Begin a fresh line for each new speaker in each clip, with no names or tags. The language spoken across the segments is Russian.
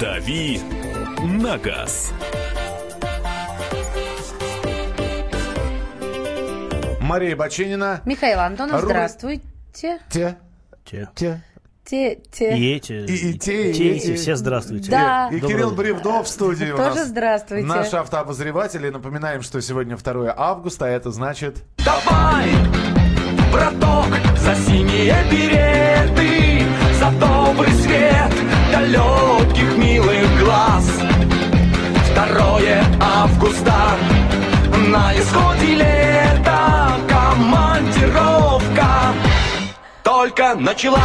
«Дави на газ».
Мария Баченина.
Михаил Антонов,
Ру-
здравствуйте.
Те.
Те.
Те.
Те, те.
И эти,
И- и те, и
те,
эти.
все здравствуйте.
Да.
И
Доброе
Кирилл
утро.
Бревдов в студии у
Тоже здравствуйте.
Наш автообозреватель. И напоминаем, что сегодня 2 августа, а это значит...
Давай, браток, за синие береты, добрый свет далеких милых глаз. 2 августа, на исходе лета, командировка только началась.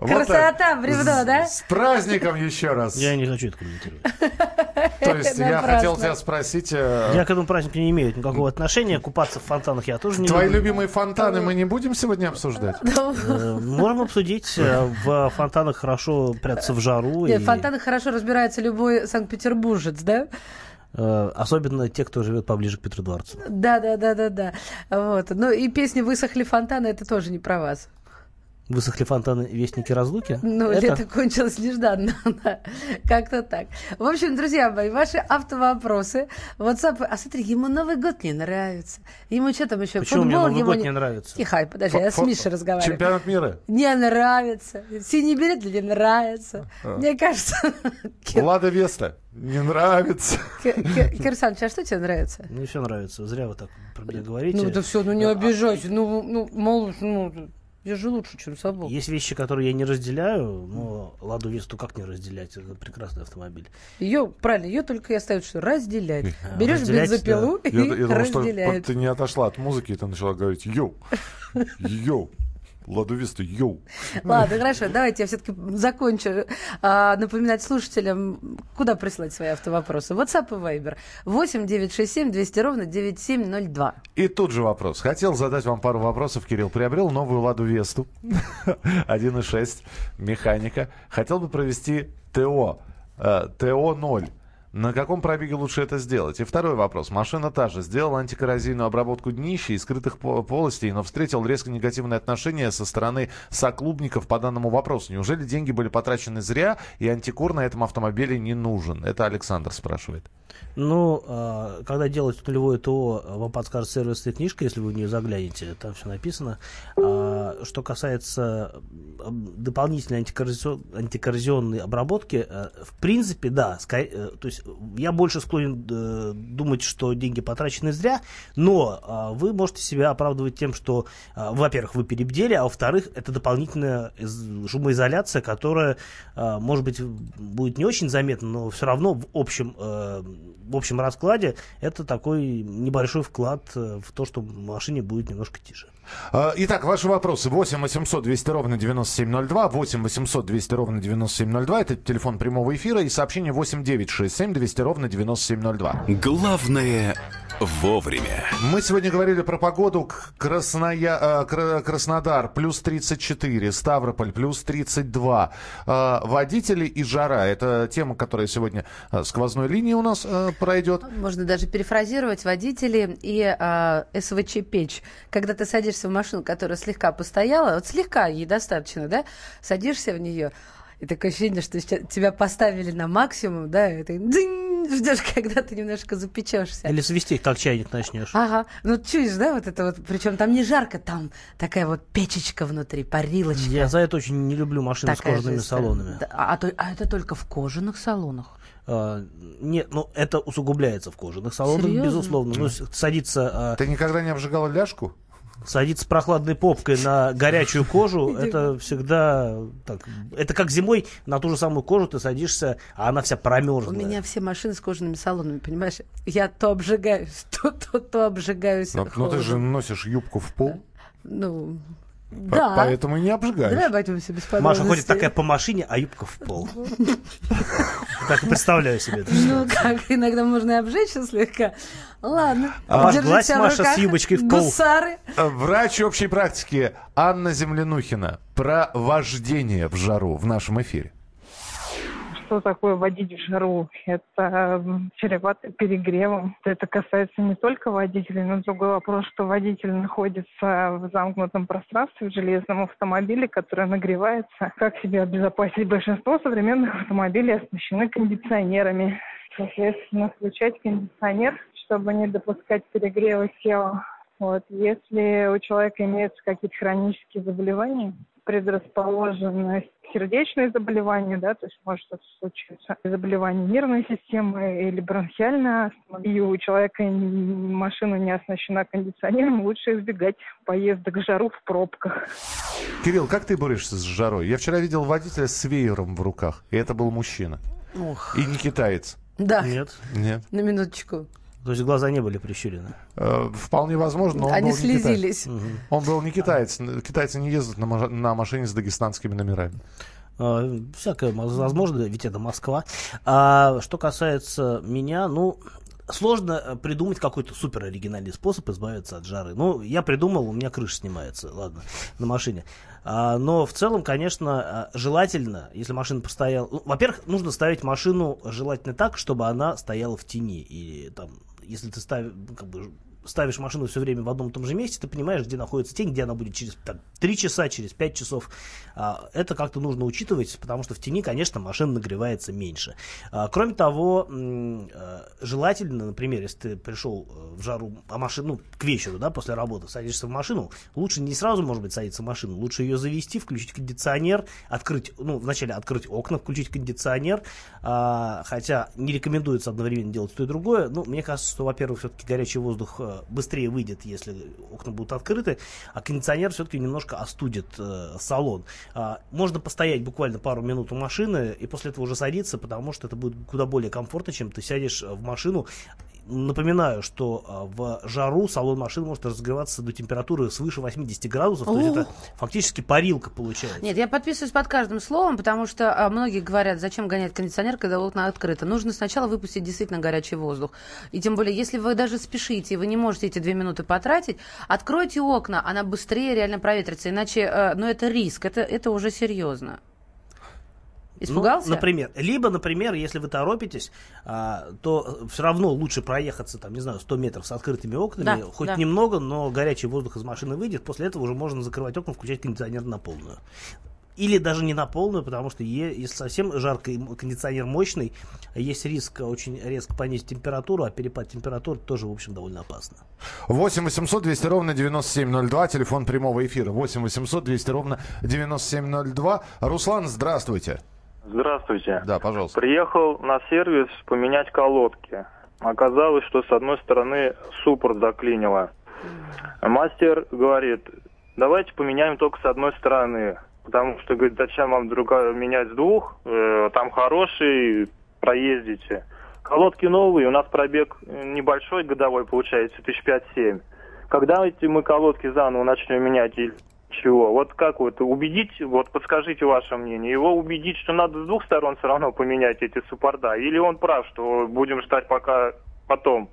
Вот.
Красота, бревно, да?
С праздником еще раз.
Я не хочу это комментировать.
То есть я хотел тебя спросить... э,
Я к этому празднику не имею никакого отношения. Купаться в фонтанах я тоже не
Твои любимые фонтаны мы не будем сегодня обсуждать?
Э, Можем обсудить. Э, В фонтанах хорошо прятаться в жару.
В фонтанах хорошо разбирается любой санкт-петербуржец, да?
Особенно те, кто живет поближе к Петродворцу.
Да, да, да, да, да. Вот. Ну и песня «Высохли фонтаны» это тоже не про вас.
Высохли фонтаны Вестники Разлуки.
Ну,
Это-
лето кончилось нежданно. да. Как-то так. В общем, друзья мои, ваши автовопросы. WhatsApp. А смотри, ему Новый год не нравится. Ему что там еще?
Почему мне Новый
ему
год не нравится?
Тихо, подожди, я с Мишей разговариваю.
Чемпионат мира.
Не нравится. Синий берет не нравится. Мне кажется...
Лада Веста. Не нравится.
Кир- Кир- Кирсанович, а что тебе нравится?
Мне все нравится. Зря вы так про меня говорите.
Ну, это все, ну не обижайся. Ну, ну, малыш, ну, я же лучше, чем собой.
Есть вещи, которые я не разделяю, но Ладу Весту как не разделять? Это прекрасный автомобиль.
Ее, правильно, ее только и оставят, что разделять. Берешь
разделять,
бензопилу и
Я, я думал, что
разделяет.
ты не отошла от музыки, и ты начала говорить «Йоу! Йоу! Ладу Веста, йоу!»
Ладно, хорошо, давайте я все-таки закончу. А, напоминать слушателям, куда присылать свои автовопросы. WhatsApp и Viber. 8 967 200 ровно 9702.
И тут же вопрос. Хотел задать вам пару вопросов. Кирилл приобрел новую «Ладу Весту». 1.6, механика. Хотел бы провести ТО. э, ТО-0. На каком пробеге лучше это сделать? И второй вопрос. Машина та же. Сделал антикоррозийную обработку днища и скрытых по- полостей, но встретил резко негативное отношение со стороны соклубников по данному вопросу. Неужели деньги были потрачены зря, и антикор на этом автомобиле не нужен? Это Александр спрашивает.
Ну, а, когда делать нулевое ТО, вам подскажет сервисная книжка, если вы в нее заглянете, там все написано. А, Что касается дополнительной антикоррозион- антикоррозионной обработки, э, в принципе, да, э, то есть я больше склонен э, думать, что деньги потрачены зря, но а, вы можете себя оправдывать тем, что, во-первых, вы перебдели, а во-вторых, это дополнительная из- шумоизоляция, которая, может быть, будет не очень заметна, но все равно в общем, в общем раскладе это такой небольшой вклад э, в то, что в машине будет немножко тише.
А, Итак, ваши вопросы. 8 800 200 ровно 9702. 8 800 200 ровно 9702. Это телефон прямого эфира. И сообщение 8 9 6 7 200 ровно 9702.
Главное вовремя.
Мы сегодня говорили про погоду. К- Красноя... э, Кра- Краснодар плюс 34. Ставрополь плюс 32. А, Водители и жара. Это тема, которая сегодня э, сквозной линией у нас э, пройдет.
Можно даже перефразировать водители и а, СВЧ-печь. Когда ты садишься в машину, которая слегка постояла, вот слегка ей достаточно, да, садишься в нее, и такое ощущение, что тебя поставили на максимум, да, и ты дзынь, ждешь, когда ты немножко запечешься.
Или свистеть, как чайник начнешь.
Ага, ну чуешь, да, вот это вот, причем там не жарко, там такая вот печечка внутри, парилочка.
Я за это очень не люблю машины с
Такая
кожаными
же
салонами.
А, то- а это только в кожаных салонах?
А, нет, ну это усугубляется в кожаных салонах,
Серьезно?
безусловно. Ну, с- садиться, а,
Ты никогда не обжигала ляжку?
Садиться прохладной попкой на горячую кожу, это всегда так. Это как зимой на ту же самую кожу ты садишься, а она вся
У
промерзлая.
меня все машины с кожаными салонами, понимаешь? Я то обжигаюсь, то, то, то обжигаюсь.
Но, но ты же носишь юбку в пол.
Ну,
по-
да.
Поэтому и не обжигаешь.
Давай обойдемся без
Маша ходит
подробностей.
такая по машине, а юбка в пол. Так и представляю себе это.
Ну, как, иногда можно и обжечься слегка. Ладно.
Обожглась
в
Маша с юбочкой в пол.
Гусары.
Э, Врач общей практики Анна Землянухина про вождение в жару в нашем эфире.
Что такое водить в жару. Это м, чревато перегревом. Это касается не только водителей, но другой вопрос, что водитель находится в замкнутом пространстве в железном автомобиле, который нагревается. Как себя обезопасить? Большинство современных автомобилей оснащены кондиционерами. Соответственно, включать кондиционер, чтобы не допускать перегрева тела. Вот. Если у человека имеются какие-то хронические заболевания, предрасположенность к сердечные заболевания, да, то есть может случиться, заболевание нервной системы или бронхиальная астма, и у человека машина не оснащена кондиционером, лучше избегать поездок в жару в пробках.
Кирилл, как ты борешься с жарой? Я вчера видел водителя с веером в руках, и это был мужчина.
Ох.
И не китаец.
Да,
Нет.
Нет.
на минуточку.
То есть глаза не были прищурены.
Э, Вполне возможно, но он
Они
был не китаец.
слезились.
Он был не китаец. Китайцы не ездят на, машине с дагестанскими номерами.
А, Всякое возможно, ведь это Москва. А что касается меня, ну, сложно э, придумать какой-то супер оригинальный способ избавиться от жары. Ну, я придумал, у меня крыша снимается, ладно, на машине. А, но в целом, конечно, а, желательно, если машина постояла... ну, во-первых, нужно ставить машину желательно так, чтобы она стояла в тени. И там, если ты ставишь, как бы, ставишь машину все время в одном и том же месте, ты понимаешь, где находится тень, где она будет через там, 3 часа, через 5 часов. А, это как-то нужно учитывать, потому что в тени, конечно, машина нагревается меньше. А, кроме того, э, желательно, например, если ты пришел э, в жару, а машину, ну, к вечеру, да, после работы, садишься в машину, лучше не сразу, может быть, садиться в машину, лучше ее завести, включить кондиционер, открыть, ну, вначале открыть окна, включить кондиционер, а, хотя не рекомендуется одновременно делать то и другое. Ну, мне кажется, что, во-первых, все-таки горячий воздух э, быстрее выйдет, если окна будут открыты, а кондиционер все-таки немножко остудит э, салон. А, можно постоять буквально пару минут у машины и после этого уже садиться, потому что это будет куда более комфортно, чем ты сядешь в машину. Напоминаю, что а, в жару салон машины может разогреваться до температуры свыше 80 градусов, то есть это фактически парилка получается.
Нет, я подписываюсь под каждым словом, потому что а, многие говорят, зачем гонять кондиционер, когда окна открыты. Нужно сначала выпустить действительно горячий воздух. И тем более, если вы даже спешите, и вы не можете эти две минуты потратить, откройте окна, она быстрее реально проветрится. Иначе, э, ну, это риск, это, это уже серьезно. Испугался?
Ну, например, либо, например, если вы торопитесь, а, то все равно лучше проехаться, там, не знаю, 100 метров с открытыми окнами,
Да,
хоть
да.
немного, но горячий воздух из машины выйдет, после этого уже можно закрывать окна, включать кондиционер на полную. Или даже не на полную, потому что е- если совсем жарко и кондиционер мощный, есть риск очень резко понизить температуру, а перепад температур тоже, в общем, довольно опасно.
8 800 200 ровно 9702, телефон прямого эфира. 8 800 200 ровно 9702. Руслан, здравствуйте.
Здравствуйте.
Да, пожалуйста.
Приехал на сервис поменять колодки. Оказалось, что с одной стороны суппорт заклинило. Мастер говорит, давайте поменяем только с одной стороны. Потому что, говорит, зачем вам другая менять с двух? Э, там хороший, проездите. Колодки новые, у нас пробег небольшой годовой получается, тысяч пять-семь. Когда эти мы колодки заново начнем менять чего? Вот как вот убедить, вот подскажите ваше мнение, его убедить, что надо с двух сторон все равно поменять эти суппорта? Или он прав, что будем ждать, пока потом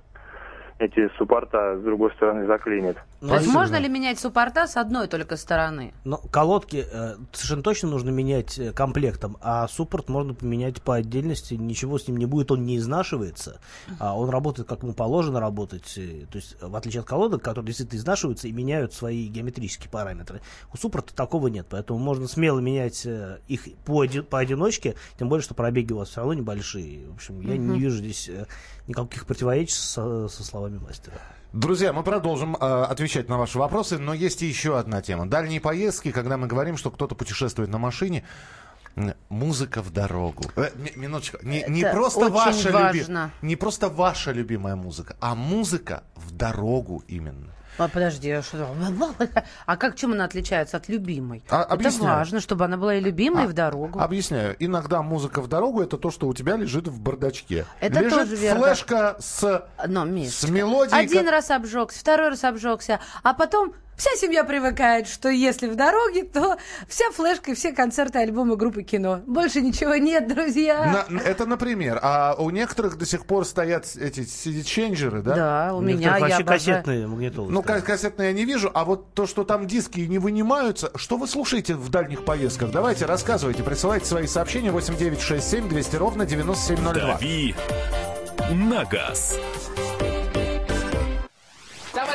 эти суппорта с другой стороны заклинит?
То есть можно ли менять суппорта с одной только стороны?
Но колодки э, совершенно точно нужно менять э, комплектом, а суппорт можно поменять по отдельности, ничего с ним не будет, он не изнашивается, а он работает как ему положено работать, то есть в отличие от колодок, которые действительно изнашиваются и меняют свои геометрические параметры. У суппорта такого нет, поэтому можно смело менять э, их пооди- поодиночке, тем более, что пробеги у вас все равно небольшие. В общем, я не вижу здесь э, никаких противоречий со, со словами мастера.
Друзья, мы продолжим э, отвечать на ваши вопросы, но есть и еще одна тема. Дальние поездки, когда мы говорим, что кто-то путешествует на машине, музыка в дорогу. Э, ми- минуточку. Не, не
Это
просто
очень
ваша люби- не просто ваша любимая музыка, а музыка в дорогу именно.
А, подожди, а что? А как чем она отличается от любимой?
А,
это
объясняю.
важно, чтобы она была и любимой, и в дорогу.
Объясняю. Иногда музыка в дорогу это то, что у тебя лежит в бардачке.
Это
лежит
тоже верно.
флешка с,
Но,
с мелодией.
Один раз обжегся, второй раз обжегся, а потом Вся семья привыкает, что если в дороге, то вся флешка и все концерты, альбомы группы кино. Больше ничего нет, друзья.
На- это, например, а у некоторых до сих пор стоят эти CD-ченджеры, да?
Да, у меня
Некоторых
я
вообще
обожаю.
кассетные магнитолы
Ну,
стоят.
ка- кассетные я не вижу, а вот то, что там диски не вынимаются, что вы слушаете в дальних поездках? Давайте, рассказывайте, присылайте свои сообщения 8967 200 ровно 9702.
«Дави на газ».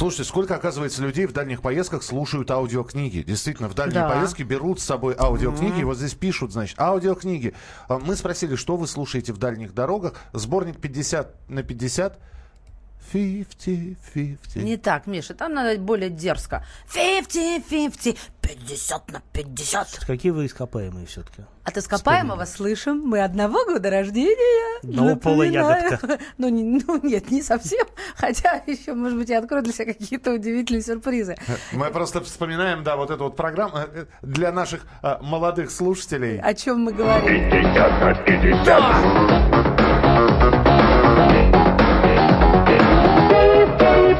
Слушайте, сколько, оказывается, людей в дальних поездках слушают аудиокниги. Действительно, в дальние
Да.
поездки берут с собой аудиокниги. И вот здесь пишут, значит, аудиокниги. А Мы спросили, что вы слушаете в дальних дорогах. Сборник 50 на 50. 50-50.
Не так, Миша, там надо более дерзко. 50-50, 50 на 50.
Какие вы ископаемые все-таки?
От ископаемого слышим, мы одного года рождения.
Одного пола
Напоминаю.
ягодка.
Ну, не- ну, нет, не совсем. Хотя еще, может быть, я открою для себя какие-то удивительные сюрпризы.
Мы просто вспоминаем, да, вот эту вот программу э, для наших а, молодых слушателей.
О чем мы говорим?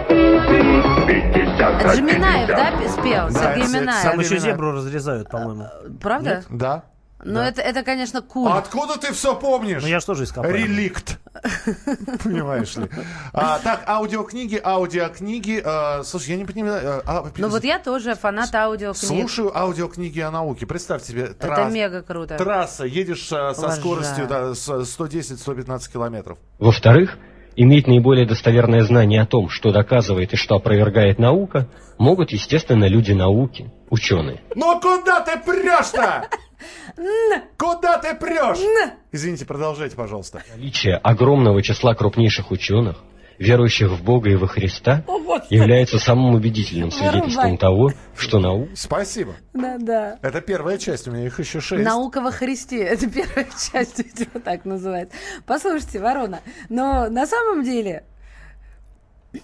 Это же Минаев, да, пе- спел?
Да,
Сергей
это- это
Минаев.
Там еще зебру разрезают, по-моему.
Правда?
Да.
Но это, это, конечно.
А откуда ты все помнишь?
Ну я что же ископаемый?
Реликт. Понимаешь ли. А, так, аудиокниги, аудиокниги. а, слушай, я не понимаю. а, а,
Ну вот я тоже фанат аудиокниг.
Слушаю аудиокниги о науке. Представь себе,
Это
трасс-
мега круто.
трасса, едешь а, со
Обожаю.
скоростью да, с- 110-115 километров.
Во-вторых, иметь наиболее достоверное знание о том, что доказывает и что опровергает наука, могут, естественно, люди науки, ученые.
Ну куда ты прешь-то? Куда ты прешь? Извините, продолжайте, пожалуйста.
Наличие огромного числа крупнейших ученых, верующих в Бога и во Христа, является самым убедительным свидетельством того, что наука
Спасибо.
Да, да.
Это первая часть, у меня их еще шесть.
Наука во Христе. Это первая часть, видимо, так называется. Послушайте, Ворона, но на самом деле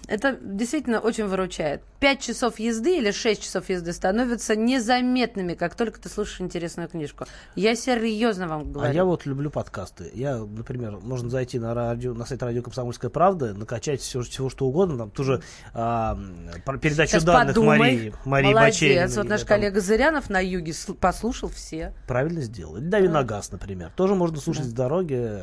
это действительно очень выручает. Пять часов езды или шесть часов езды становятся незаметными, как только ты слушаешь интересную книжку. Я серьезно вам говорю.
А я вот люблю подкасты. Я, например, можно зайти на радио, на сайт радио Комсомольская правда, накачать все, всего что угодно, там тоже а, передачу
Сейчас
данных
подумай.
Марии, Марии
Молодец.
Бачениной,
Вот наш
там
коллега Зырянов на юге сл- послушал все.
Правильно сделал. Или Дави на газ, например. Тоже можно слушать с дороги,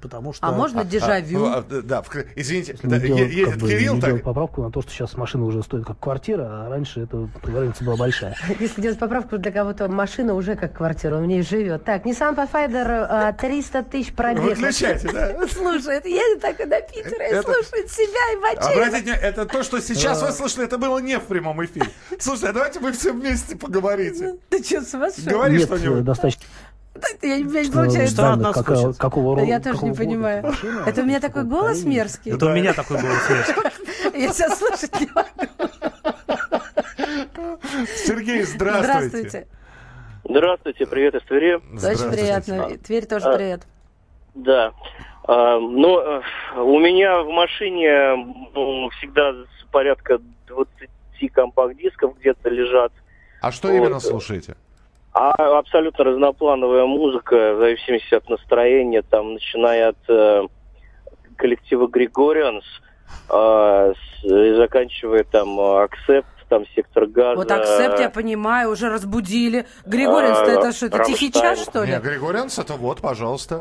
потому что...
А можно дежавю?
А, а, да, в- извините, да,
делать,
е- едет
как бы,
Кирилл
не
так.
поправку на то, что сейчас машина уже стоит как квартира, а раньше это разница была большая.
Если делать поправку, для кого-то машина уже как квартира, он в ней живет. Так, Nissan Pathfinder, а, 300 тысяч пробег.
Выключайте, да.
Слушает, едет так до Питера и
Это-
слушает себя и Баченина.
Обратите внимание, это то, что сейчас вы слышали, это было не в прямом эфире. Слушайте, а давайте вы все вместе поговорите.
Ты что, с сошел?
Говори
Нет э,
что-нибудь.
достаточно
Я не, я
э,
получается.
Что от нас
какого,
хочет?
какого рода.
Я тоже не понимаю.
машина,
Это у меня такой голос мерзкий.
Это у меня такой голос есть.
Я сейчас слушать не могу.
Сергей, здравствуйте.
Здравствуйте.
Здравствуйте, привет из Твери.
Очень приятно. И Тверь тоже
А,
привет.
Да. А, ну, э, у меня в машине ну, всегда порядка 20 компакт-дисков где-то лежат.
А что именно слушаете?
А абсолютно разноплановая музыка, в зависимости от настроения, там, начиная от э, коллектива Григорианс э, с- и заканчивая там Аксепт, там Сектор Газа.
Вот акцепт, я понимаю, уже разбудили. Григорьевич,
а,
это что, это тихий час, что ли?
Не, Григорянс, это вот, пожалуйста.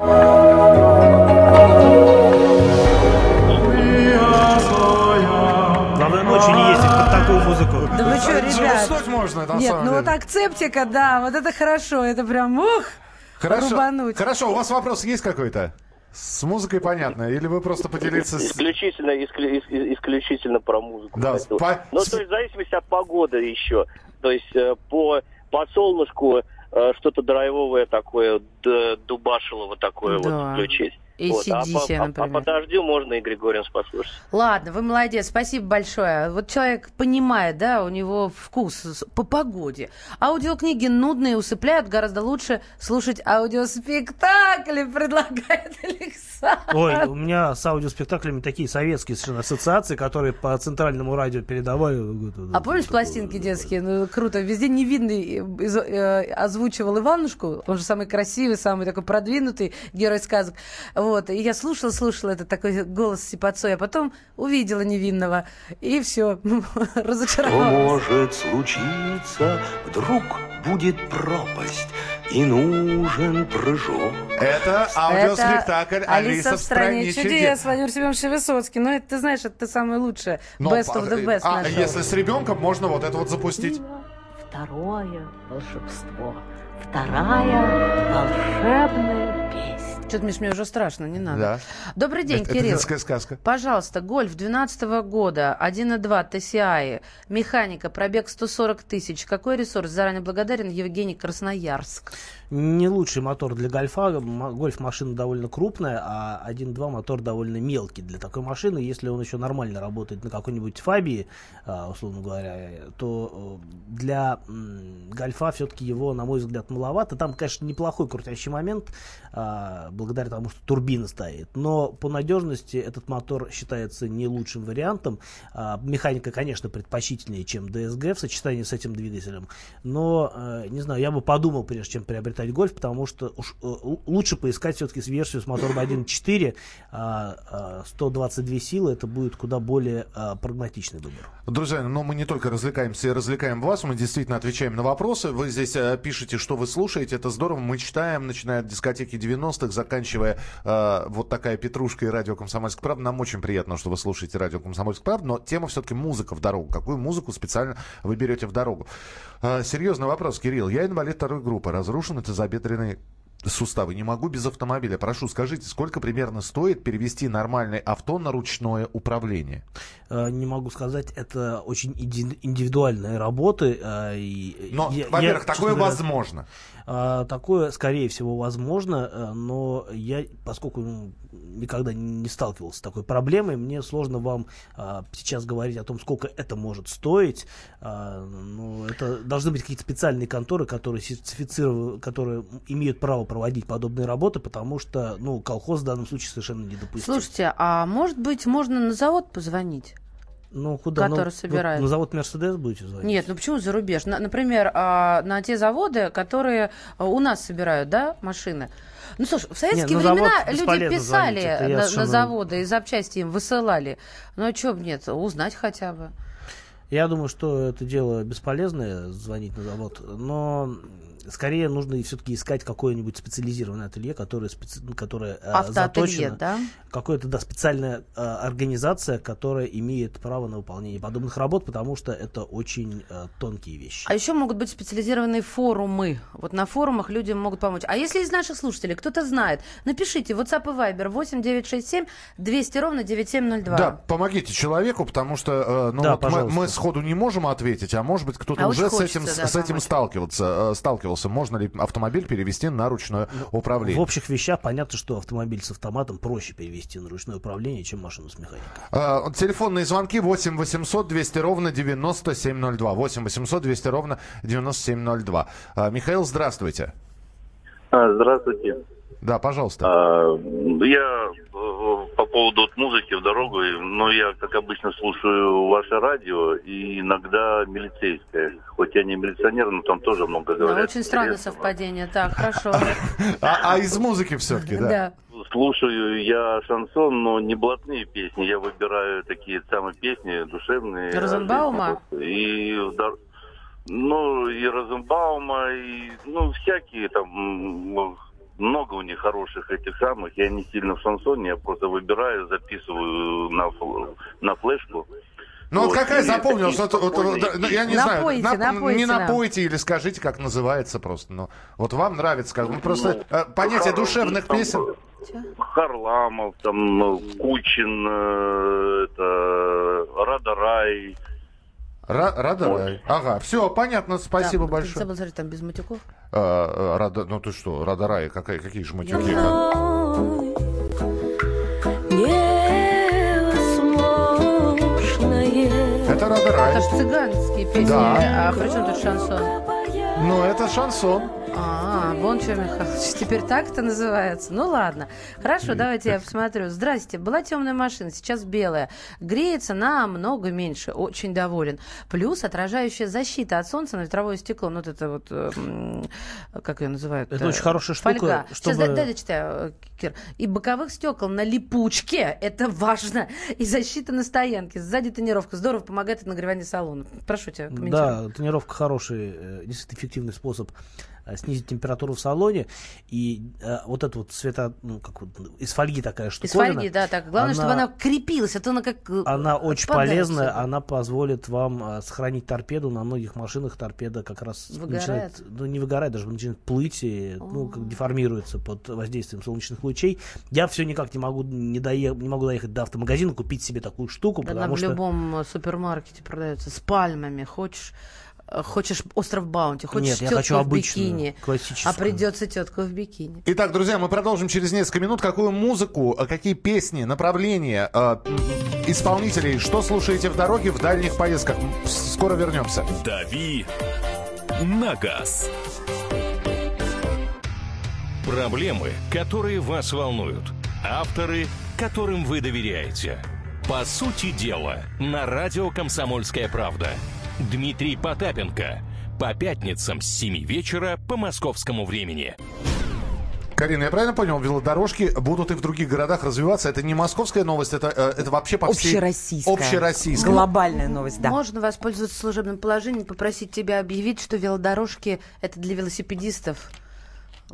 Главное, ночью не ездить под такую музыку.
Да вы что, ребят?
Уснуть можно, на
Нет, ну вот акцептика, да, вот это хорошо, это прям, ух,
Хорошо,
рубануть.
хорошо, у вас вопрос есть какой-то? С музыкой понятно, или вы просто поделиться с...
Исключительно, исклю- ис- исключительно про музыку.
Да,
хотел.
по-
Ну, то есть в зависимости от погоды еще. То есть э, по, по солнышку э, что-то драйвовое такое, д- дубашилово такое
Да.
вот включить. Вот, а,
AC/DC,
по, а- а
например.
по дождю можно и Григорианс послушать.
Ладно, вы молодец, спасибо большое. Вот человек понимает, да, у него вкус по погоде. Аудиокниги нудные, усыпляют, гораздо лучше слушать аудиоспектакли, предлагает Александр.
Ой, у меня с аудиоспектаклями такие советские совершенно ассоциации, которые по центральному радио передавали.
А помнишь пластинки детские? Ну, круто. Везде невидный э, э, озвучивал Иванушку. Он же самый красивый, самый такой продвинутый герой сказок. Вот. И я слушала, слушала этот такой голос сипацой, а потом увидела невинного. И все,
Что
разочаровалась.
может случиться, вдруг будет пропасть, и нужен прыжок.
Это аудиоспектакль
Это
«Алиса в стране чудес».
Владимир Семенович Высоцкий. Ну, это ты знаешь, это самое лучшее.
Но,
Best of the best
а
нашел.
если с ребенком, можно вот это вот запустить.
Второе волшебство. Вторая волшебная песня.
Что-то, Миш, мне уже страшно, не надо.
Да.
Добрый день,
Это- это
Кирилл.
детская сказка.
Пожалуйста, гольф 12 года, 1.2 TCI, механика, пробег 140 тысяч. Какой ресурс? Заранее благодарен, Евгений Красноярск.
Не лучший мотор для гольфа. Гольф машина довольно крупная, а 1.2 мотор довольно мелкий для такой машины. Если он еще нормально работает на какой-нибудь Фабии, а, условно говоря, то э, для гольфа все-таки его, на мой взгляд, маловато. Там, конечно, неплохой крутящий момент, а, благодаря тому, что турбина стоит. Но по надежности этот мотор считается не лучшим вариантом. А, Механика, конечно, предпочтительнее, чем DSG в сочетании с этим двигателем. Но, э, не знаю, я бы подумал, прежде чем приобретать гольф, потому что уж, э, лучше поискать все-таки версию с мотором 1.4, а, а, 122 силы, это будет куда более а, прагматичный выбор.
Друзья, но мы не только развлекаемся и развлекаем вас, мы действительно отвечаем на вопросы. Вы здесь э, пишете, что вы слушаете, это здорово. Мы читаем, начиная от дискотеки 90-х, заканчивая э, вот такая петрушка и радио «Комсомольск правда». Нам очень приятно, что вы слушаете радио «Комсомольск правда», но тема все-таки музыка в дорогу. Какую музыку специально вы берете в дорогу? Э, серьезный вопрос, Кирилл. Я инвалид второй группы, разрушены тазобедренные суставы. Не могу без автомобиля. Прошу, скажите, сколько примерно стоит перевести нормальное авто на ручное управление?
Э, Не могу сказать, это очень индивидуальные работы. э,
Но, во-первых, такое
говоря,
возможно.
А, Такое, скорее всего, возможно, э, но я, поскольку ну, никогда не сталкивался с такой проблемой, мне сложно вам а, сейчас говорить о том, сколько это может стоить. А, ну, это должны быть какие-то специальные конторы, которые сертифицированы, которые имеют право проводить подобные работы, потому что, ну, колхоз в данном случае совершенно недопустим.
Слушайте, а может быть, можно на завод позвонить?
Ну, куда?
который
ну,
собирает.
ну, на завод Мерседес будете звонить?
Нет, ну почему за рубеж? На- например, а, на те заводы, которые а, у нас собирают, да, машины. Ну, слушай, в советские
Не, на
времена люди писали
звонить,
на, на
совершенно-
заводы и запчасти им высылали. Ну, а что нет, узнать хотя бы.
Я думаю, что это дело бесполезное, звонить на завод, но скорее нужно все-таки искать какое-нибудь специализированное ателье, которое, специ... которое э,
Автоателье,
заточено.
да?
Какая-то, да, специальная э, организация, которая имеет право на выполнение подобных работ, потому что это очень э, тонкие вещи.
А еще могут быть специализированные форумы. Вот на форумах людям могут помочь. А если из наших слушателей кто-то знает, напишите WhatsApp и Viber 8 967 200 ровно 9702.
Да, помогите человеку, потому что э, ну,
Да,
вот мы,
пожалуйста.
мы сходу не можем ответить, а может быть кто-то
А
уже с этим,
да,
с этим
помочь.
сталкивался, э, сталкивался. Можно ли автомобиль перевести на ручное управление?
В общих вещах понятно, что автомобиль с автоматом проще перевести на ручное управление, чем машину с механикой.
Э, телефонные звонки 8 800 200 ровно 9702. 8 800 200 ровно 9702. Э, Михаил, здравствуйте.
А, Здравствуйте.
Да, пожалуйста.
А, Я э, по поводу музыки в дорогу, и- ну, я, как обычно, слушаю ваше радио и иногда милицейское. Хоть я не милиционер, но там тоже много
Да,
говорят.
очень странное совпадение. Так, хорошо.
А, а из музыки все-таки, да?
Да.
Слушаю я шансон, но не блатные песни. Я выбираю такие самые песни душевные.
Розенбаума?
И ну, и Розенбаума, и ну, всякие там много у них хороших этих самых. Я не сильно в шансоне, я просто выбираю, записываю на, на флешку.
Ну вот
Вот,
какая запомнилась? Вот, вот, да, ну, я не
Напойте,
знаю, нап-
напойте
не
нам.
напойте или скажите, как называется просто. Ну, вот вам нравится, как ну, просто
Ну,
э, понятие
Хар-
душевных
там,
песен.
Харламов, там, ну, Кучин, э, это, Радарай.
Радар. Ага, все, понятно, спасибо
да,
большое.
Забыл, там без матюков.
А, рада, ну ты что, Радарай, какая, какие же матюки?
Это
Радарай.
Это же цыганские песни,
да.
а при тут шансон?
Ну, это шансон.
А, вон что, Михайлович, теперь так это называется. Ну ладно. Хорошо, давайте я посмотрю. Здрасте, была темная машина, сейчас белая. Греется намного меньше, очень доволен. Плюс отражающая защита от солнца на ветровое стекло. Ну, вот это вот, э, м, как ее называют?
Это очень хорошая штука,
Фольга. Сейчас, дай, дай Кир. И боковых стекол на липучке, это важно. И защита на стоянке. Сзади тонировка. Здорово помогает от нагревания салона. Прошу тебя, комментируй.
Да, тренировка хороший, э, действительно эффективный способ снизить температуру в салоне. И э, вот это вот цвета, ну, как вот, из фольги такая
Из
штуковина.
фольги, да, так. Главное, чтобы она крепилась, а то она как... э,
Она очень полезная,
всё.
она позволит вам э, сохранить торпеду. На многих машинах торпеда как раз
Выгорает?
начинает, ну не выгорает, даже начинает плыть и ну, как деформируется под воздействием солнечных лучей. Я все никак не могу не, дое- не могу доехать до автомагазина, купить себе такую штуку,
Она
потому
в
что
любом э, супермаркете продается с пальмами. Хочешь, э, хочешь остров Баунти, хочешь
Нет, я
тетку
хочу
в
обычную,
бикини.
классическую.
А придется тетку в бикини.
Итак, друзья, мы продолжим через несколько минут. Какую музыку, э, какие песни, направления, э, исполнителей, что слушаете в дороге, в дальних поездках? Скоро вернемся.
«Дави на газ».
Проблемы, которые вас волнуют. Авторы, которым вы доверяете. По сути дела, на радио «Комсомольская правда». Дмитрий Потапенко. По пятницам с 7 вечера по московскому времени.
Карина, я правильно понял, велодорожки будут и в других городах развиваться? Это не московская новость, это, э, это вообще по всей...
Общероссийская.
Общероссийская.
Глобальная новость, да.
Можно воспользоваться служебным положением, попросить тебя объявить, что велодорожки это для велосипедистов.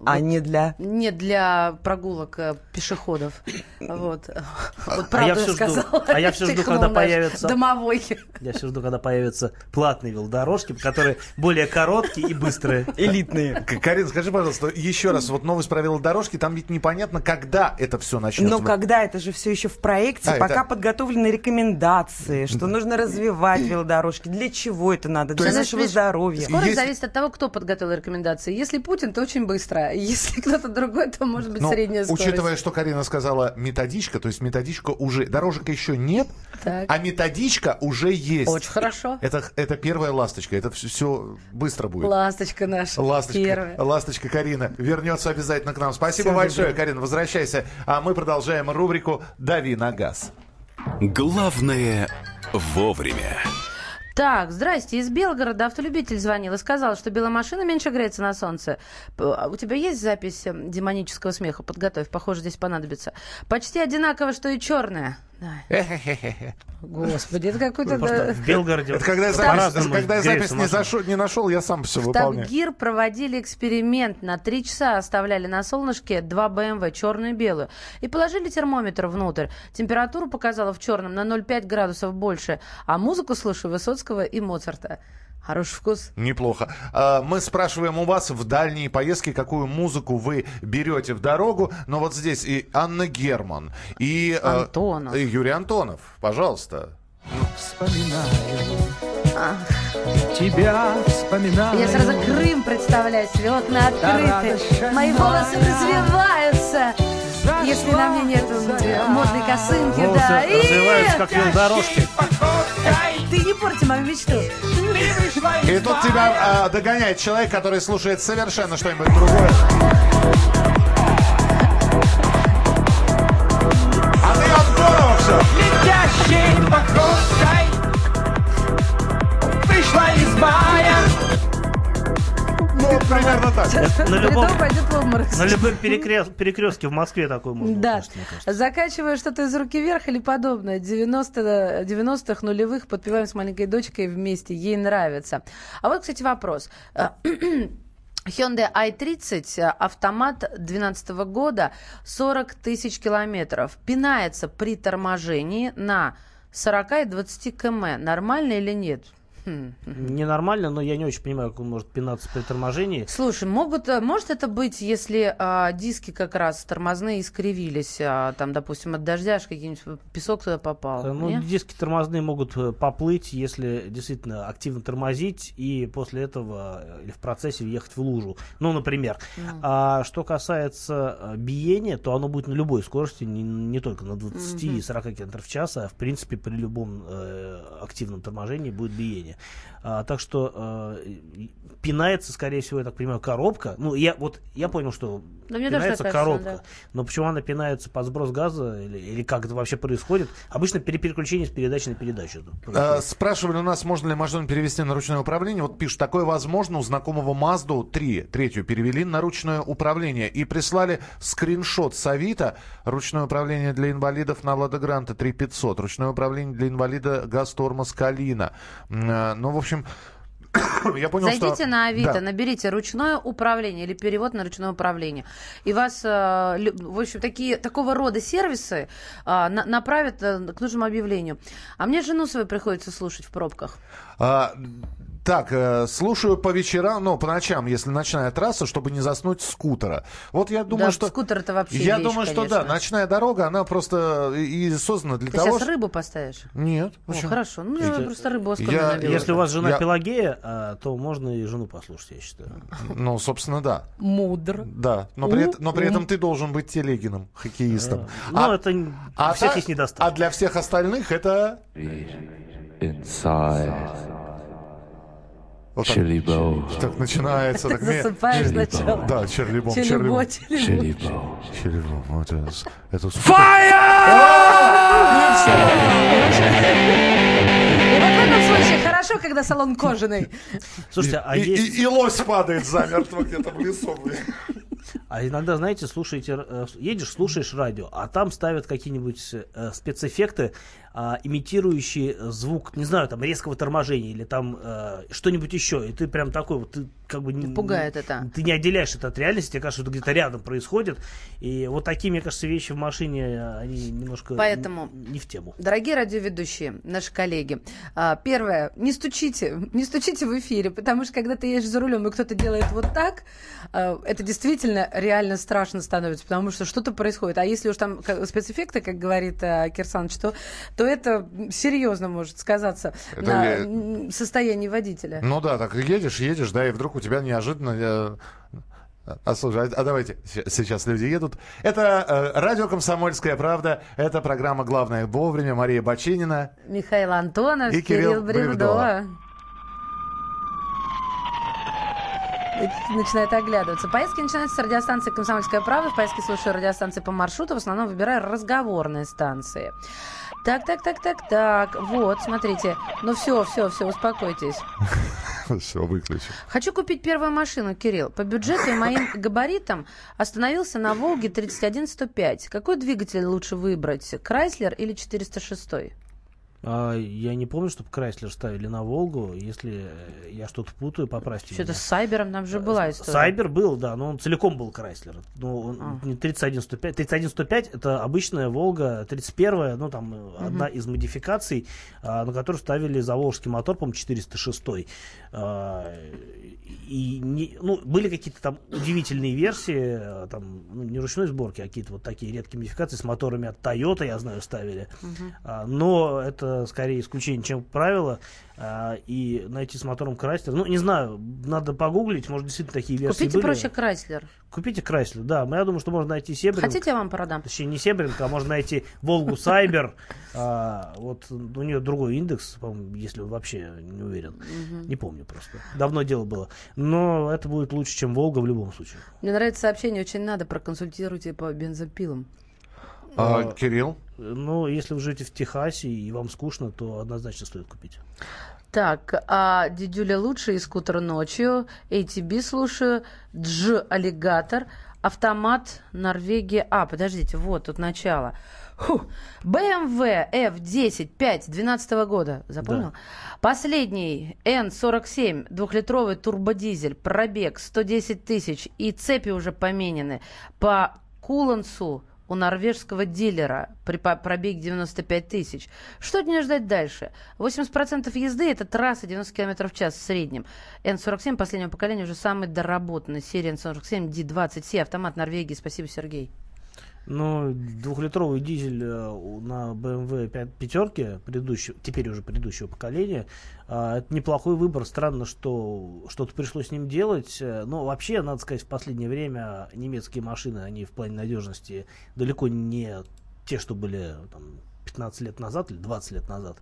А не для...
Не для прогулок э, пешеходов. Вот. Вот
А я
правду
всё жду.
сказала.
А я всё жду, когда появится-
Домовой.
Я все жду, когда появятся платные велодорожки, которые более короткие и быстрые.
Элитные.
Карин, скажи, пожалуйста, еще раз, вот новость про велодорожки, там ведь непонятно, когда это все начнется.
Но когда это же все еще в проекте,
А,
пока
это-
подготовлены рекомендации, что нужно развивать велодорожки, для чего это надо, для нашего здоровья.
Скорость зависит от того, кто подготовил рекомендации. Если Путин, то очень быстро. Если кто-то другой, то может быть
Но,
средняя скорость.
Ну, учитывая, что Карина сказала методичка, то есть методичка уже, дорожек еще нет,
Так.
а методичка уже есть.
Очень хорошо.
Это, это первая ласточка, это все, быстро будет.
Ласточка наша.
Ласточка,
Первая.
ласточка Карина вернется обязательно к нам. Спасибо
Всё,
большое,
люблю.
Карина. Возвращайся. А мы продолжаем рубрику «Дави на газ».
Главное вовремя.
Так, здрасте, из Белгорода автолюбитель звонил и сказал, что белая машина меньше греется на солнце. А У тебя есть запись э, демонического смеха? Подготовь, похоже, здесь понадобится. Почти одинаково, что и черная. Господи, это какой-то... да,
В Белгороде
Это когда я запись, когда я запись не, зашел, не нашел, я сам все
В
выполняю.
Тавгир проводили эксперимент. На три часа оставляли на солнышке два БМВ, черную и белую. И положили термометр внутрь. Температуру показала в черном на 0,5 градусов больше. А музыку слушаю Высоцкого и Моцарта. Хороший вкус.
Неплохо. А, Мы спрашиваем у вас в дальние поездки, какую музыку вы берете в дорогу. Но вот здесь и Анна Герман, и, э,
Антонов.
и Юрий Антонов. Пожалуйста.
Тебя вспоминаю.
Я сразу Крым представляю себе, окна открыты, мои волосы развиваются. Если на мне нет модной косынки,
Волосы
да. И-
развиваются, как велодорожки.
Ты не порти мою мечту.
И тут тебя а, догоняет человек, который слушает совершенно что-нибудь другое. А ты Антонова все.
Летящей походкой Вышла из мая
Ну, примерно так.
На любом,
пойдет в обморок.
на любом перекрест- перекрестке в Москве такой можно
Да.
услышать.
Закачивая что-то из руки вверх или подобное. 90 90-х, нулевых подпеваем с маленькой дочкой вместе. Ей нравится. А вот, кстати, вопрос. А, Hyundai i30, автомат 2012 года, 40 тысяч километров. Пинается при торможении на 40 и 20 км. Нормально или нет? Хм.
Ненормально, но я не очень понимаю, как он может пинаться при торможении.
Слушай, могут, э, может это быть, если а, диски как раз тормозные искривились, а, там, допустим, от дождя аж какой-нибудь песок туда попал?
Э, Ну,
не?
диски тормозные могут э, поплыть, если действительно активно тормозить и после этого или в процессе въехать в лужу. Ну, например.
Мгм.
А что касается биения, то оно будет на любой скорости, не, не только на 20 и
Мгм.
40 км в час, а в принципе при любом э, активном торможении будет биение. А, так что э, и- пинается, скорее всего, я так понимаю, коробка. Ну, я вот я понял, что
Да
пинается
кажется,
коробка.
да.
Но почему она пинается под сброс газа или, или как это вообще происходит? Обычно при переключении с передачи на передачу. происходит.
Спрашивали у нас, можно ли машину перевести на ручное управление. Вот пишут, такое возможно. У знакомого Мазду 3, третью перевели на ручное управление. И прислали скриншот с Авито. Ручное управление для инвалидов на Лада Гранта 3500. Ручное управление для инвалида Газ-Тормоз Калина. Э, Ну, в общем, я понял,
Зайдите
что...
на Авито,
Да.
наберите ручное управление или перевод на ручное управление. И вас, э, в общем, такие, такого рода сервисы на- направят э, к нужному объявлению. А мне жену свою приходится слушать в пробках.
А, так, э, слушаю по вечерам, ну, по ночам, если ночная трасса, чтобы не заснуть скутера. Вот я думаю,
Да,
что...
скутер это вообще
Я
вещь,
думаю, что да,
конечно.
ночная дорога, она просто и и создана для
Ты
того,
сейчас рыбу поставишь?
Нет.
О,
почему?
хорошо. Ну, я просто рыбу
я-
набила.
Если у вас жена
Я-
Пелагея, а, то можно и жену послушать, я считаю.
Ну, собственно, да.
Мудр.
Да, но при,
У-
эт- но при этом ты должен быть Телегином, хоккеистом.
Ну, это н- у всех
та-
есть недостатки.
А для всех остальных это...
Inside.
Вот так,
Chili
так начинается. Так,
Засыпаешь сначала.
Да, Черлибом.
Челюбо,
Черлибом.
челюбо.
Черлибом. Вот это, это с-
И вот в этом случае хорошо, когда салон кожаный.
Слушайте, а
и,
есть...
и- и лось падает замертво где-то в лесу. блин.
А иногда, знаете, слушаете, э, едешь, слушаешь радио, а там ставят какие-нибудь э, спецэффекты, а, имитирующие звук, не знаю, там резкого торможения или там э, что-нибудь еще. И ты прям такой вот, ты как бы... не-
Пугает это.
Ты не отделяешь это от реальности, тебе кажется, что это где-то рядом происходит. И вот такие, мне кажется, вещи в машине, э, они немножко
Поэтому-
не в тему.
Дорогие радиоведущие, наши коллеги, а, первое, не стучите, не стучите в эфире, потому что когда ты едешь за рулем и кто-то делает вот так, а, это действительно реально страшно становится, потому что что-то происходит. А если уж там спецэффекты, как говорит а, Кирсанович, то, то это серьезно может сказаться
Это
на
я-
состоянии водителя.
Ну да, так едешь, едешь, да, и вдруг у тебя неожиданно... э, А, слушай, а, а давайте, сейчас люди едут. Это э, радио «Комсомольская правда», это программа «Главное вовремя», Мария Бочинина.
Михаил Антонов,
И
Кирилл,
Кирилл
Бревдо.
Бревдо.
И начинает оглядываться. Поездки начинаются с радиостанции «Комсомольская правда». В поездке слушаю радиостанции по маршруту. В основном выбираю разговорные станции. Так, так, так, так, так. Вот, смотрите. Ну все, все, все, успокойтесь.
Все, выключи.
Хочу купить первую машину, Кирилл. По бюджету и моим габаритам остановился на «Волге» 31105. Какой двигатель лучше выбрать? Крайслер или 406?
А, я не помню, чтобы Крайслер ставили на Волгу. Если э, я что-то путаю, поправьте
Что-то с Сайбером там же была история.
Сайбер был, да, но он целиком был Крайслер. Ну,
А.
не 31105. 31105 это обычная Волга 31, ну там э, одна из модификаций, а, на которую ставили заволжский мотор, по-моему, 406. А, и не- ну, были какие-то там удивительные версии, а, там, ну, не ручной сборки, а какие-то вот такие редкие модификации с моторами от Toyota, я знаю, ставили.
Мгм.
А, но это скорее исключение, чем правило. А, и найти с мотором Крайслер, ну, не знаю, надо погуглить, может, действительно такие версии
Купите
были.
проще Крайслер.
Купите Крайслер, да. Я думаю, что можно найти Себринг.
Хотите, я вам продам?
Точнее, не Себринг, а можно найти Волгу Сайбер. А, вот у нее другой индекс, по-моему, если вообще не уверен. Не помню просто. Давно дело было. Но это будет лучше, чем Волга в любом случае.
Мне нравится сообщение, очень надо, проконсультируйте по бензопилам.
А, Кирилл?
Ну, если вы живете в Техасе и вам скучно, то однозначно стоит купить.
Так, а дедюля лучше и скутер ночью, ATB слушаю, Дж аллигатор, автомат Норвегия. А, подождите, вот тут начало. Фу. BMW F10 5 12 года, запомнил? Последний N47 двухлитровый турбодизель, пробег 110 тысяч и цепи уже поменены по кулансу у норвежского дилера при пробеге 95 тысяч. Что от нее ждать дальше? 80% езды – это трасса 90 км в час в среднем. N47 последнего поколения уже самый доработанный. Серия N47 D20C, автомат Норвегии. Спасибо, Сергей.
Ну, двухлитровый дизель э, на BMW 5 пятерке предыдущего, теперь уже предыдущего поколения, а, это неплохой выбор. Странно, что что-то пришлось с ним делать. Э, Но вообще, надо сказать, в последнее время немецкие машины, они в плане надежности далеко не те, что были там, 15 лет назад или 20 лет назад.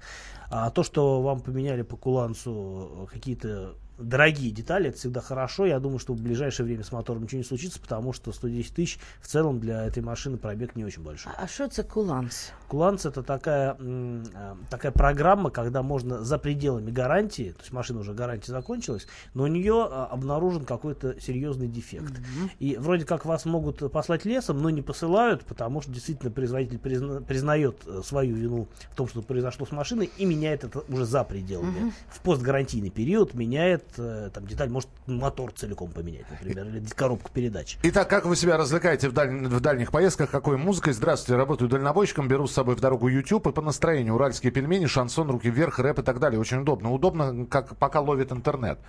А то, что вам поменяли по кулансу какие-то дорогие детали, это всегда хорошо. Я думаю, что в ближайшее время с мотором ничего не случится, потому что 110 тысяч в целом для этой машины пробег не очень большой.
А что это куланс?
Куланс это такая, э, такая программа, когда можно за пределами гарантии, то есть машина уже гарантия закончилась, но у нее а, обнаружен какой-то серьезный дефект. И вроде как вас могут послать лесом, но не посылают, потому что действительно производитель призна- признает э, свою вину в том, что произошло с машиной, и меняет это уже за пределами.
Мгм.
В постгарантийный период меняет там деталь, может мотор целиком поменять, например, или коробку передач.
Итак, как вы себя развлекаете в, даль- в дальних поездках? Какой музыкой? Здравствуйте, работаю дальнобойщиком, беру с собой в дорогу YouTube и по настроению уральские пельмени, шансон, руки вверх, рэп и так далее. Очень удобно. Удобно, как пока ловит интернет.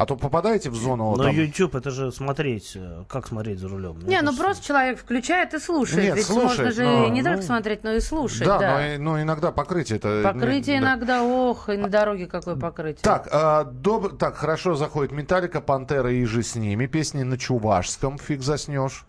А то попадаете в зону...
Но
там-
YouTube это же смотреть, э, как смотреть за рулем.
Не, ну просто человек включает и слушает.
Нет,
Ведь
слушает,
можно же
но-
не только
ну,
смотреть, но и слушать.
Да,
Да,
Но, но иногда покрытие это...
Покрытие
да.
иногда, ох, и на дороге какое покрытие.
Так, а, доб- так, хорошо заходит Металлика, Пантера и же с ними. Песни на чувашском, фиг заснешь.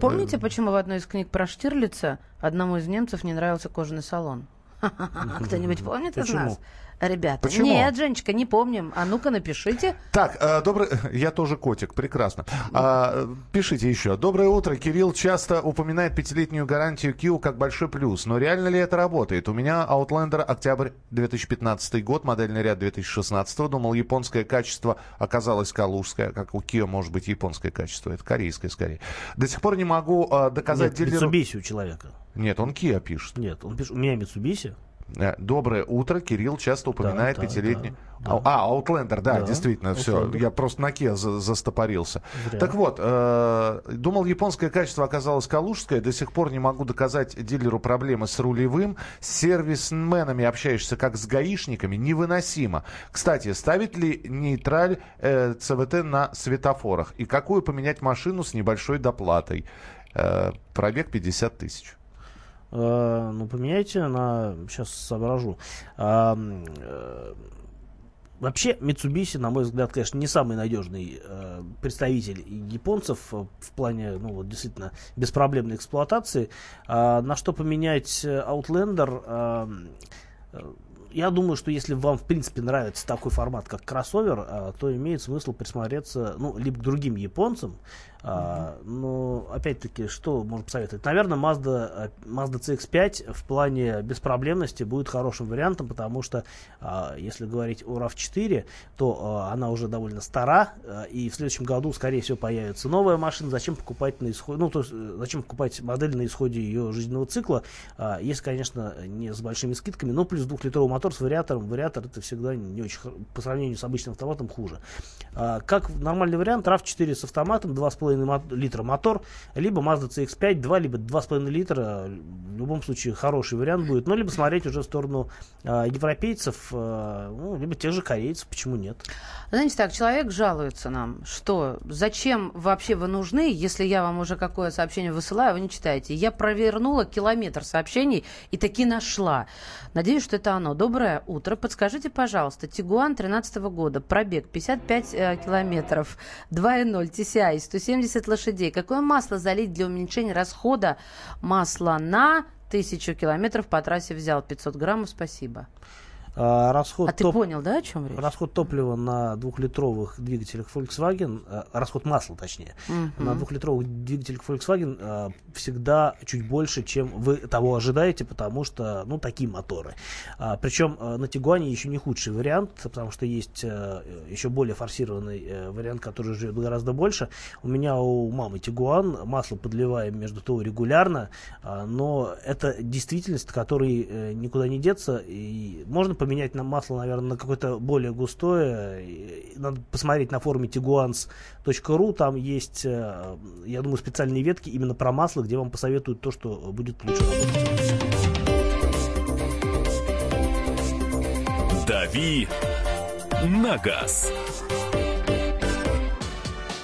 Помните, почему в одной из книг про Штирлица одному из немцев не нравился кожаный салон? Кто-нибудь помнит из нас? Ребята,
Почему?
нет, Женечка, не помним. А ну-ка напишите.
Так, э, добрый... Я тоже котик, прекрасно. А, пишите еще. Доброе утро. Кирилл часто упоминает пятилетнюю гарантию Kia как большой плюс. Но реально ли это работает? У меня Outlander октябрь 2015 год, модельный ряд 2016. Думал, японское качество оказалось калужское. Как у Kia может быть японское качество? Это корейское скорее. До сих пор не могу э, доказать
Нет,
дилеру...
Mitsubishi у человека.
Нет, он Kia пишет.
Нет, он пишет, у меня Mitsubishi.
Э, Доброе утро. Кирилл часто упоминает
да,
пятилетний...
да,
А, Outlander, да,
Да,
действительно, все. Я просто на Kia за- застопорился.
Зря.
Так вот, э, думал, японское качество оказалось калужское. До сих пор не могу доказать дилеру проблемы с рулевым. С сервисменами общаешься как с гаишниками. Невыносимо. Кстати, ставить ли нейтраль э, ЦВТ на светофорах? И какую поменять машину с небольшой доплатой? Э, пробег 50 тысяч.
Э, ну, поменяйте на... Сейчас соображу. Э, Вообще, Mitsubishi, на мой взгляд, конечно, не самый надежный э, представитель японцев э, в плане, ну, вот, действительно, беспроблемной эксплуатации. А на что поменять э, Outlander? э, я думаю, что если вам, в принципе, нравится такой формат, как кроссовер, то имеет смысл присмотреться, ну, либо к другим японцам, а, но, опять-таки, что можно посоветовать? Наверное, Mazda, э, Mazda CX-5 в плане беспроблемности будет хорошим вариантом, потому что, а, если говорить о RAV4, то а, она уже довольно стара, а, и в следующем году, скорее всего, появится новая машина. Зачем покупать на исходе, ну, то есть, э, зачем покупать модель на исходе ее жизненного цикла, а, если, конечно, не с большими скидками, но плюс двухлитровый мотор с вариатором. Вариатор это всегда не очень, по сравнению с обычным автоматом, хуже. А, как нормальный вариант, RAV4 с автоматом, 2,5 мо- литра мотор, либо Mazda CX-5 2, либо 2,5 литра, в любом случае хороший вариант будет, но либо смотреть уже в сторону а, европейцев, а, ну, либо тех же корейцев, почему нет.
Знаете, так, человек жалуется нам, что зачем вообще вы нужны, если я вам уже какое сообщение высылаю, вы не читаете. Я провернула километр сообщений и таки нашла. Надеюсь, что это оно. Доброе утро. Подскажите, пожалуйста, Тигуан 13 года, пробег 55 э, километров, 2.0 TCI, 170 лошадей. Какое масло залить для уменьшения расхода масла на тысячу километров по трассе взял 500 граммов, спасибо.
А, расход
А ты
топ-
понял, да, о чем речь?
Расход топлива на двухлитровых двигателях Volkswagen, э, расход масла точнее,
Мгм.
на двухлитровых двигателях Volkswagen э, всегда чуть больше, чем вы того ожидаете, потому что, ну, такие моторы. А, причем э, на Тигуане еще не худший вариант, потому что есть еще более форсированный вариант, который живет гораздо больше. У меня у мамы Тигуан, масло подливаем между ТО регулярно, а, но это действительность, от которой никуда не деться, и можно поменять поменять на масло, наверное, на какое-то более густое. Надо посмотреть на форуме tiguans.ru. Там есть, э, я думаю, специальные ветки именно про масло, где вам посоветуют то, что будет лучше.
«Дави на газ».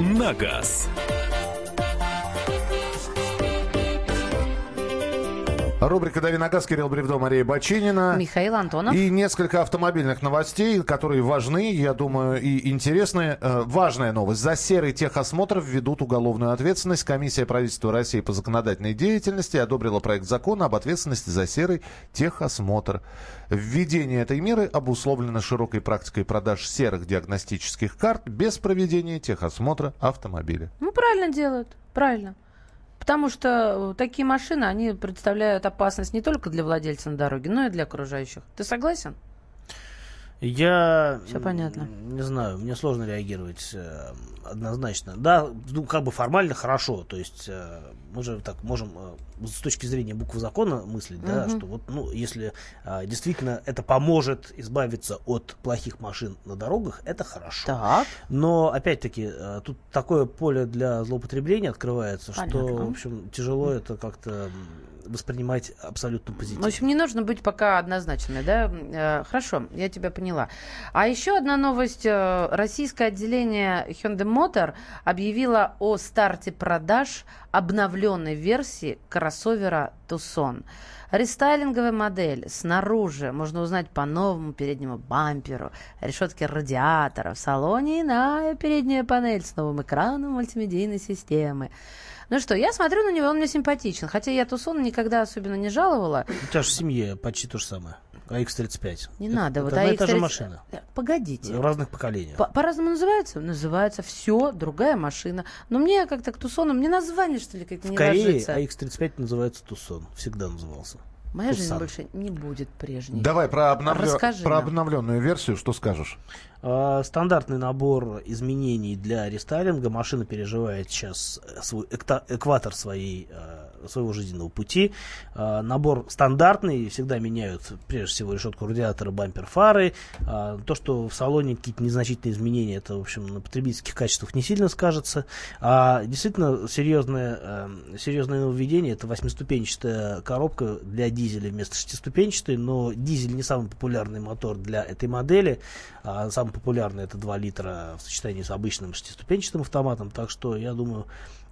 на газ».
Рубрика «Дави на газ», Кирилл Бревдо, Мария Бачинина.
Михаил Антонов.
И несколько автомобильных новостей, которые важны, я думаю, и интересны. Э, Важная новость. За серый техосмотр введут уголовную ответственность. Комиссия правительства России по законодательной деятельности одобрила проект закона об ответственности за серый техосмотр. Введение этой меры обусловлено широкой практикой продаж серых диагностических карт без проведения техосмотра автомобиля.
Ну, правильно делают, правильно. Потому что э, такие машины, они представляют опасность не только для владельца на дороге, но и для окружающих. Ты согласен?
Я
Всё понятно.
не знаю, мне сложно реагировать э, однозначно. Да, ну как бы формально хорошо, то есть э, мы же так можем э, с точки зрения буквы закона мыслить, да,
Мгм.
что вот, ну, если э, действительно это поможет избавиться от плохих машин на дорогах, это хорошо.
Так.
Но опять-таки э, тут такое поле для злоупотребления открывается, что,
Понятно.
в общем, тяжело это как-то воспринимать абсолютно позитивно.
В общем, не нужно быть пока однозначными, да? Э, Хорошо, я тебя поняла. А еще одна новость. э, Российское отделение Hyundai Motor объявило о старте продаж обновленной версии кроссовера Tucson. Рестайлинговая модель снаружи можно узнать по новому переднему бамперу, решетке радиатора, в салоне иная передняя панель с новым экраном мультимедийной системы. Ну что, я смотрю на него, он мне симпатичен. Хотя я Тусон никогда особенно не жаловала.
У тебя же в семье почти то же самое. АХ-35.
Не
Это-
надо.
это
Вот
одна и та же
AX30
машина.
Э, Погодите.
Разных поколений.
По- По-разному называется? Называется все, другая машина. Но мне как-то к Тусону, мне название, что ли, как-то
В
не
Корее
ложится.
АХ-35 называется Тусон. Всегда назывался.
Моя жизнь
Тусан.
больше не будет прежней.
Давай про,
Расскажи
про
нам.
обновленную версию, что скажешь?
А, Стандартный набор изменений для рестайлинга. Машина переживает сейчас свой экта- экватор своей, э, своего жизненного пути. А, Набор стандартный, всегда меняют прежде всего решетку радиатора, бампер, фары. А, То, что в салоне какие-то незначительные изменения, это, в общем, на потребительских качествах не сильно скажется. А действительно серьезное, э, серьезное нововведение это восьмиступенчатая коробка для дизеля вместо шестиступенчатой, но дизель не самый популярный мотор для этой модели. А самый популярный это 2 литра в сочетании с обычным шестиступенчатым автоматом. Так что я думаю,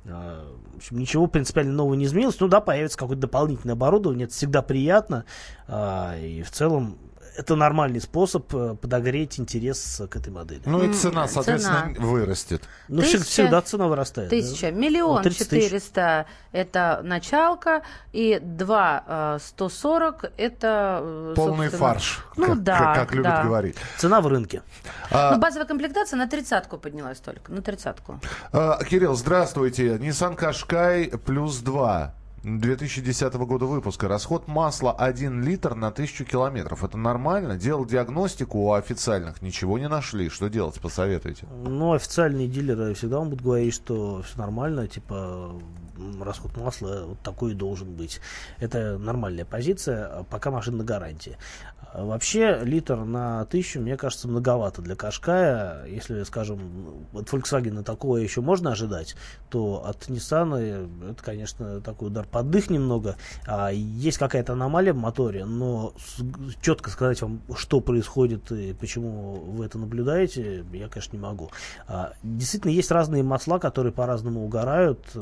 в общем, ничего принципиально нового не изменилось. Ну да, появится какое-то дополнительное оборудование, это всегда приятно. А, И в целом это нормальный способ э, подогреть интерес к этой модели.
Ну и цена, соответственно, вырастет.
Ну,
Тысяча-
всегда цена вырастает. да.
Тысяча. Миллион
30 тысяч.
четыреста – это началка, и два э, сто сорок – это, э,
Полный фарш,
Ну
как,
да,
как- как любят
да.
говорить.
Цена в рынке.
А,
Ну, базовая комплектация на тридцатку поднялась только, на тридцатку.
а, Кирилл, здравствуйте. Nissan Qashqai плюс 2. 2010 года выпуска. Расход масла 1 литр на 1000 километров. Это нормально? Делал диагностику у официальных, ничего не нашли. Что делать, посоветуйте?
Ну, официальные дилеры всегда вам будут говорить, что все нормально, типа расход масла вот такой должен быть. Это нормальная позиция, а пока машина на гарантии. А Вообще, литр на тысячу, мне кажется, многовато для Кашкая. Если, скажем, от Volkswagen такого еще можно ожидать, то от Nissan это, конечно, такой удар под дых немного. А, есть какая-то аномалия в моторе, но четко сказать вам, что происходит и почему вы это наблюдаете, я, конечно, не могу. А, действительно, есть разные масла, которые по-разному угорают.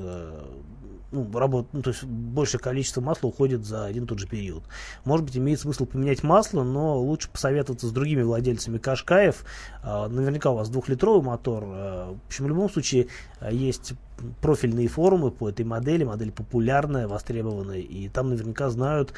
Ну, работ, ну, то есть большее количество масла уходит за один и тот же период. Может быть, имеет смысл поменять масло, но лучше посоветоваться с другими владельцами Кашкаев. А, наверняка у вас двухлитровый мотор. А, в общем, в любом случае а, есть профильные форумы по этой модели, модель популярная, востребованная, и там наверняка знают,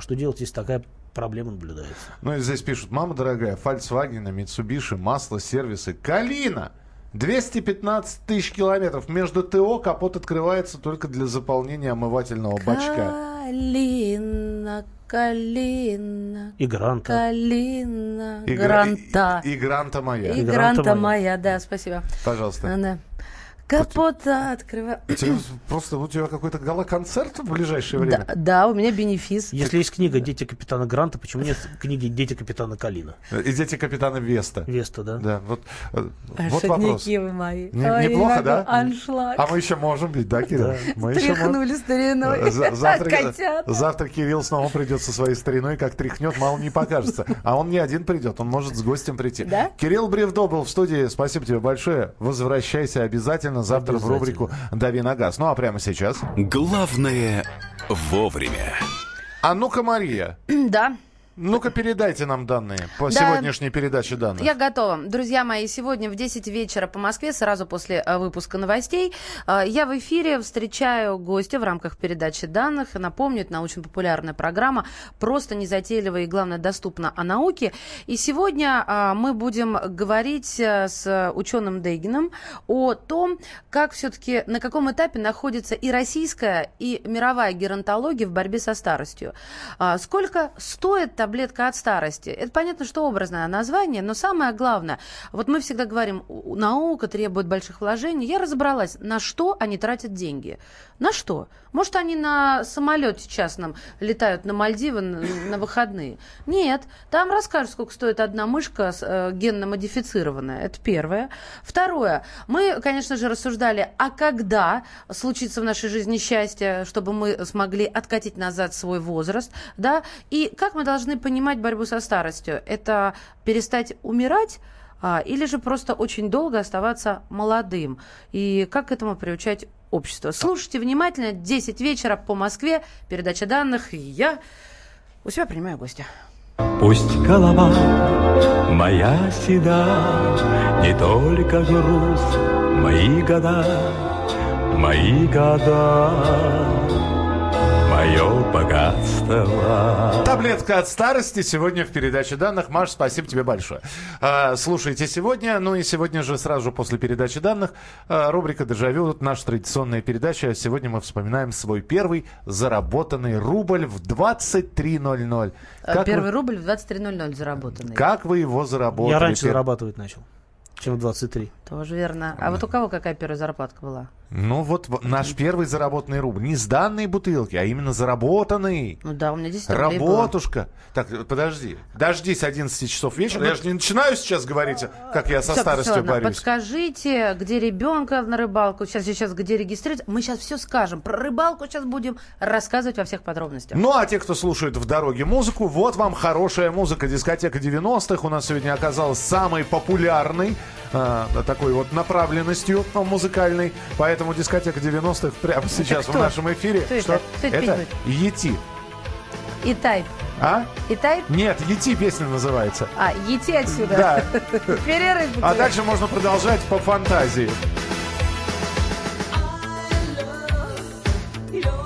что делать, если такая проблема наблюдается.
Ну и здесь пишут, мама дорогая, Volkswagen, Mitsubishi, масло, сервисы, Калина! 215 тысяч километров. Между ТО капот открывается только для заполнения омывательного бачка.
Калина, калина.
И гранта.
Калина,
И гра-
гранта.
И, и гранта моя.
И гранта моя, да, спасибо.
Пожалуйста.
Да. Капот открываю.
Просто у тебя какой-то гала-концерт в ближайшее время?
Да, да, у меня бенефис.
Если есть книга «Дети капитана Гранта», почему нет книги «Дети капитана Калина»?
И дети капитана Веста.
Веста, да.
Да, вот, э,
А,
вот вопрос.
вы мои.
Не-
Ой,
неплохо, да?
Аншлаг.
А мы еще можем быть, да, Кирилл? Мы еще
Тряхнули стариной.
можем. За- Завтра,
Котят.
завтра Кирилл снова придет со своей стариной, как тряхнет, мало не покажется. А он не один придет, он может с гостем прийти.
Да?
Кирилл Бревдо был в студии, спасибо тебе большое. Возвращайся обязательно завтра в рубрику «Дави на газ». Ну а прямо сейчас...
Главное вовремя.
А ну-ка, Мария,
Да.
Ну-ка передайте нам данные по
Да.
сегодняшней передаче данных.
Я готова. Друзья мои, сегодня в 10 вечера по Москве, сразу после э, выпуска новостей, э, я в эфире встречаю гостя в рамках передачи данных. Напомню, это научно-популярная программа, просто незатейливая и, главное, доступна о науке. И сегодня э, мы будем говорить с ученым Дейгином о том, как все-таки, на каком этапе находится и российская, и мировая геронтология в борьбе со старостью. Сколько стоит таблетка от старости? Это понятно, что образное название, но самое главное, вот мы всегда говорим, наука требует больших вложений. Я разобралась, на что они тратят деньги. На что? Может, они на самолете частном летают на Мальдивы на, выходные? Нет, там расскажут, сколько стоит одна мышка э, генно-модифицированная. Это первое. Второе. Мы, конечно же, рассуждали, а когда случится в нашей жизни счастье, чтобы мы смогли откатить назад свой возраст, да, и как мы должны понимать борьбу со старостью? Это перестать умирать, а, или же просто очень долго оставаться молодым? И как к этому приучать общество? Слушайте внимательно, 10 вечера по Москве, передача данных, и я у себя принимаю гостя.
Пусть голова моя седа, Не только груз, мои года, мои года, мое богатство.
Таблетка от старости сегодня в передаче данных. Маш, спасибо тебе большое. А, слушайте сегодня, ну и сегодня же сразу после передачи данных а, рубрика «Дежавю», вот наша традиционная передача. Сегодня мы вспоминаем свой первый заработанный рубль в 23.00.
Э,
Как
Первый
вы,
рубль в 23.00 заработанный.
как вы его заработали?
Я раньше
Пер-
зарабатывать начал, чем в 23.
Тоже верно. А вот у кого какая первая зарплатка была?
Ну вот наш первый заработанный рубль. Не с данной бутылки, а именно заработанный.
Ну да, у меня 10 рублей было.
Работушка. Так, подожди. Дождись 11 часов вечера. Я же не начинаю сейчас говорить, как я со
Всё,
старостью
ладно.
борюсь.
Подскажите, где ребенка на рыбалку, сейчас, сейчас где регистрировать. Мы сейчас все скажем. Про рыбалку сейчас будем рассказывать во всех подробностях.
Ну, а те, кто слушает в дороге музыку, вот вам хорошая музыка. Дискотека 90-х у нас сегодня оказалась самой популярной, э, такой вот направленностью музыкальной. Поэтому дискотека 90-х прямо сейчас в
кто?
нашем эфире.
Кто это? Кто это
это? Ети.
И тайп.
А?
И тайп?
Нет, Ети песня называется.
А, ети отсюда.
Да.
Перерыв.
А дальше можно продолжать по фантазии.
Take a look